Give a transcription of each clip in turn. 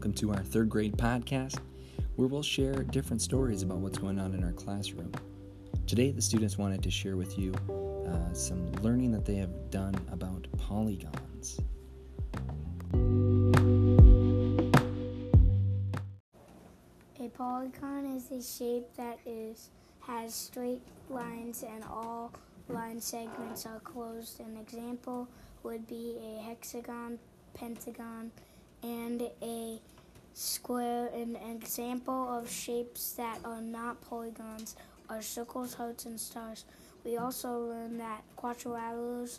welcome to our third grade podcast where we'll share different stories about what's going on in our classroom. Today, the students wanted to share with you uh, some learning that they have done about polygons. A polygon is a shape that is has straight lines and all line segments are closed. An example would be a hexagon, pentagon, and a square. An example of shapes that are not polygons are circles, hearts, and stars. We also learned that quadrilaterals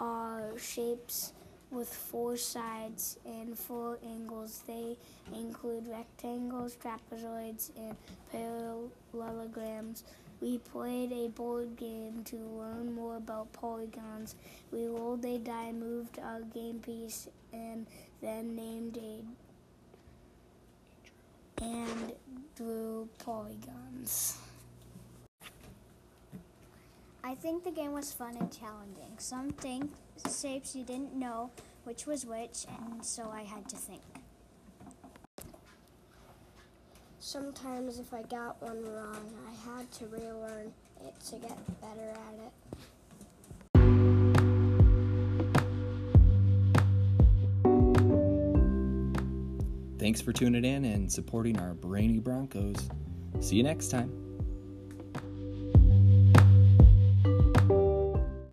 are shapes with four sides and four angles. They include rectangles, trapezoids, and parallelograms. We played a board game to learn more about polygons. We rolled a die, moved our game piece, and then named a and drew polygons. I think the game was fun and challenging. Some things, shapes you didn't know which was which, and so I had to think. Sometimes, if I got one wrong, I had to relearn it to get better at it. Thanks for tuning in and supporting our Brainy Broncos. See you next time.